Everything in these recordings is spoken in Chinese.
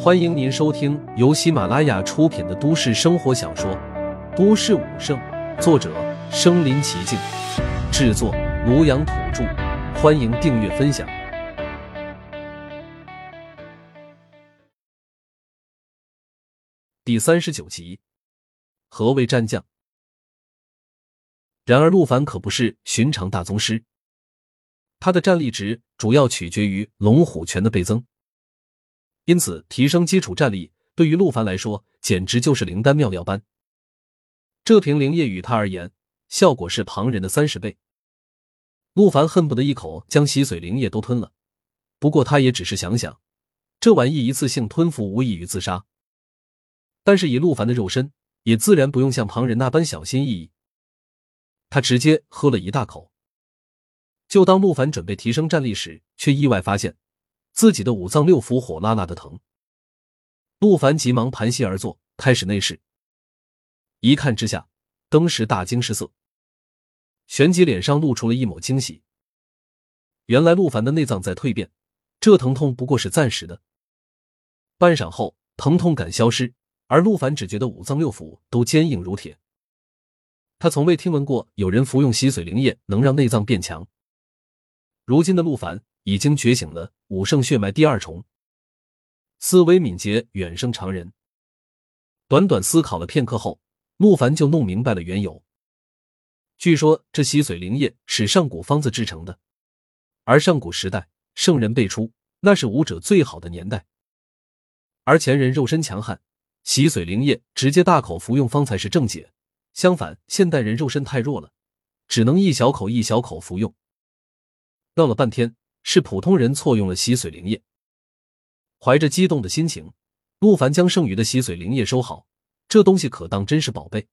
欢迎您收听由喜马拉雅出品的都市生活小说《都市武圣》，作者：身临其境，制作：庐阳土著。欢迎订阅分享。第三十九集，何谓战将？然而，陆凡可不是寻常大宗师，他的战力值主要取决于龙虎拳的倍增。因此，提升基础战力对于陆凡来说简直就是灵丹妙药般。这瓶灵液与他而言，效果是旁人的三十倍。陆凡恨不得一口将洗髓灵液都吞了。不过，他也只是想想，这玩意一次性吞服无异于自杀。但是，以陆凡的肉身，也自然不用像旁人那般小心翼翼。他直接喝了一大口。就当陆凡准备提升战力时，却意外发现。自己的五脏六腑火辣辣的疼，陆凡急忙盘膝而坐，开始内视。一看之下，登时大惊失色，旋即脸上露出了一抹惊喜。原来陆凡的内脏在蜕变，这疼痛不过是暂时的。半晌后，疼痛感消失，而陆凡只觉得五脏六腑都坚硬如铁。他从未听闻过有人服用洗髓灵液能让内脏变强。如今的陆凡。已经觉醒了武圣血脉第二重，思维敏捷远胜常人。短短思考了片刻后，陆凡就弄明白了缘由。据说这洗髓灵液是上古方子制成的，而上古时代圣人辈出，那是武者最好的年代。而前人肉身强悍，洗髓灵液直接大口服用方才是正解。相反，现代人肉身太弱了，只能一小口一小口服用。闹了半天。是普通人错用了洗髓灵液。怀着激动的心情，陆凡将剩余的洗髓灵液收好，这东西可当真是宝贝。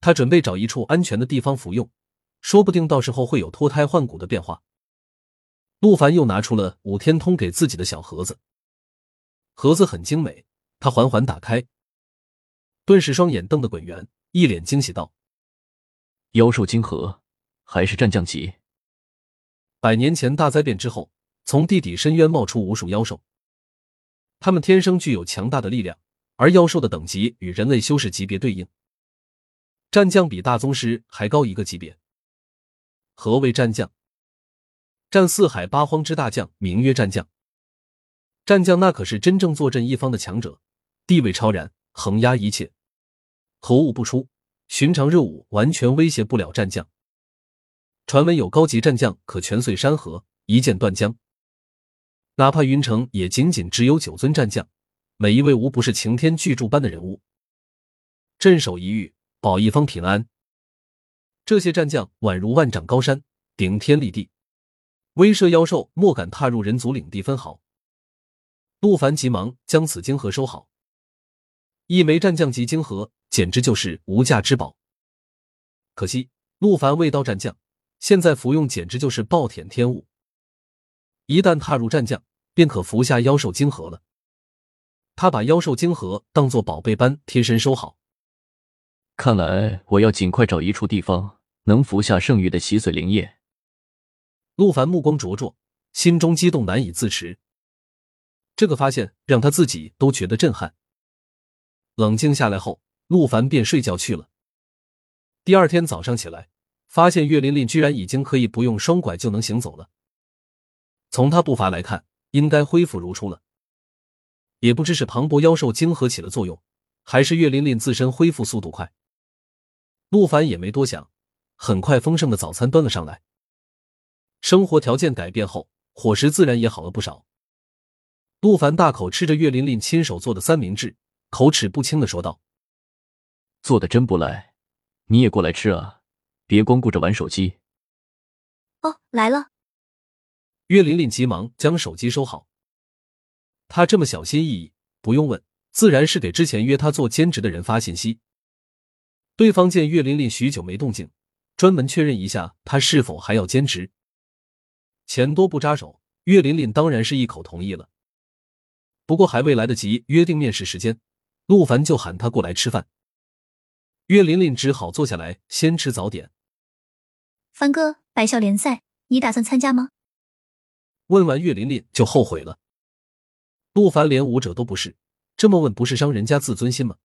他准备找一处安全的地方服用，说不定到时候会有脱胎换骨的变化。陆凡又拿出了武天通给自己的小盒子，盒子很精美，他缓缓打开，顿时双眼瞪得滚圆，一脸惊喜道：“妖兽晶核，还是战将级。”百年前大灾变之后，从地底深渊冒出无数妖兽，他们天生具有强大的力量，而妖兽的等级与人类修士级别对应。战将比大宗师还高一个级别。何谓战将？战四海八荒之大将，名曰战将。战将那可是真正坐镇一方的强者，地位超然，横压一切，何物不出，寻常热武完全威胁不了战将。传闻有高级战将可全碎山河，一剑断江。哪怕云城也仅仅只有九尊战将，每一位无不是擎天巨柱般的人物，镇守一隅，保一方平安。这些战将宛如万丈高山，顶天立地，威慑妖兽莫敢踏入人族领地分毫。陆凡急忙将此晶核收好，一枚战将级晶核简直就是无价之宝。可惜陆凡未到战将。现在服用简直就是暴殄天物。一旦踏入战将，便可服下妖兽晶核了。他把妖兽晶核当做宝贝般贴身收好。看来我要尽快找一处地方能服下剩余的洗髓灵液。陆凡目光灼灼，心中激动难以自持。这个发现让他自己都觉得震撼。冷静下来后，陆凡便睡觉去了。第二天早上起来。发现岳琳琳居然已经可以不用双拐就能行走了。从他步伐来看，应该恢复如初了。也不知是磅礴妖兽晶核起了作用，还是岳琳琳自身恢复速度快。陆凡也没多想，很快丰盛的早餐端了上来。生活条件改变后，伙食自然也好了不少。陆凡大口吃着岳琳琳亲手做的三明治，口齿不清的说道：“做的真不赖，你也过来吃啊。”别光顾着玩手机。哦，来了。岳琳琳急忙将手机收好。她这么小心翼翼，不用问，自然是给之前约她做兼职的人发信息。对方见岳琳琳许久没动静，专门确认一下她是否还要兼职。钱多不扎手，岳琳琳当然是一口同意了。不过还未来得及约定面试时间，陆凡就喊她过来吃饭。岳琳琳只好坐下来先吃早点。凡哥，百校联赛你打算参加吗？问完岳琳琳就后悔了。陆凡连舞者都不是，这么问不是伤人家自尊心吗？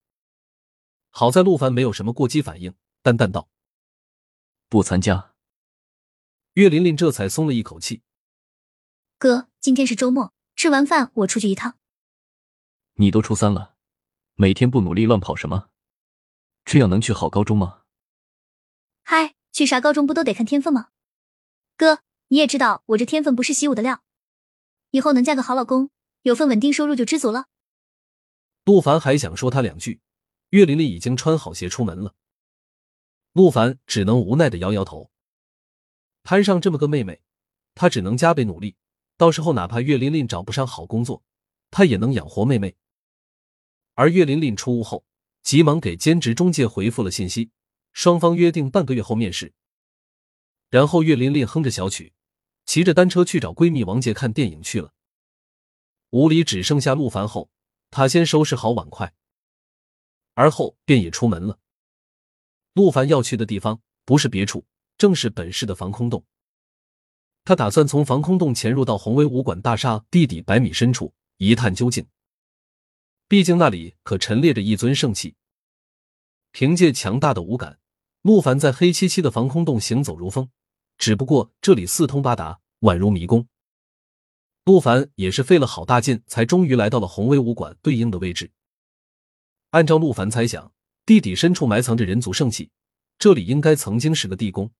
好在陆凡没有什么过激反应，淡淡道：“不参加。”岳琳琳这才松了一口气。哥，今天是周末，吃完饭我出去一趟。你都初三了，每天不努力乱跑什么？这样能去好高中吗？嗨，去啥高中不都得看天分吗？哥，你也知道我这天分不是习武的料，以后能嫁个好老公，有份稳定收入就知足了。陆凡还想说他两句，岳琳琳已经穿好鞋出门了。陆凡只能无奈的摇摇头。摊上这么个妹妹，他只能加倍努力。到时候哪怕岳琳琳找不上好工作，他也能养活妹妹。而岳琳琳出屋后，急忙给兼职中介回复了信息，双方约定半个月后面试。然后岳琳琳哼着小曲，骑着单车去找闺蜜王杰看电影去了。屋里只剩下陆凡后，他先收拾好碗筷，而后便也出门了。陆凡要去的地方不是别处，正是本市的防空洞。他打算从防空洞潜入到宏威武馆大厦地底百米深处一探究竟。毕竟那里可陈列着一尊圣器。凭借强大的五感，陆凡在黑漆漆的防空洞行走如风。只不过这里四通八达，宛如迷宫。陆凡也是费了好大劲，才终于来到了宏威武馆对应的位置。按照陆凡猜想，地底深处埋藏着人族圣器，这里应该曾经是个地宫。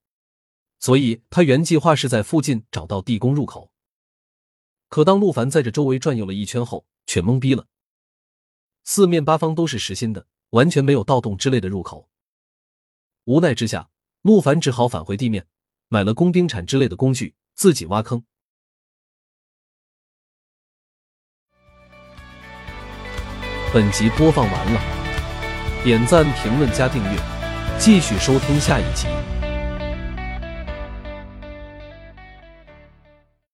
所以他原计划是在附近找到地宫入口，可当陆凡在这周围转悠了一圈后，却懵逼了。四面八方都是实心的，完全没有盗洞之类的入口。无奈之下，陆凡只好返回地面，买了工兵铲之类的工具，自己挖坑。本集播放完了，点赞、评论、加订阅，继续收听下一集。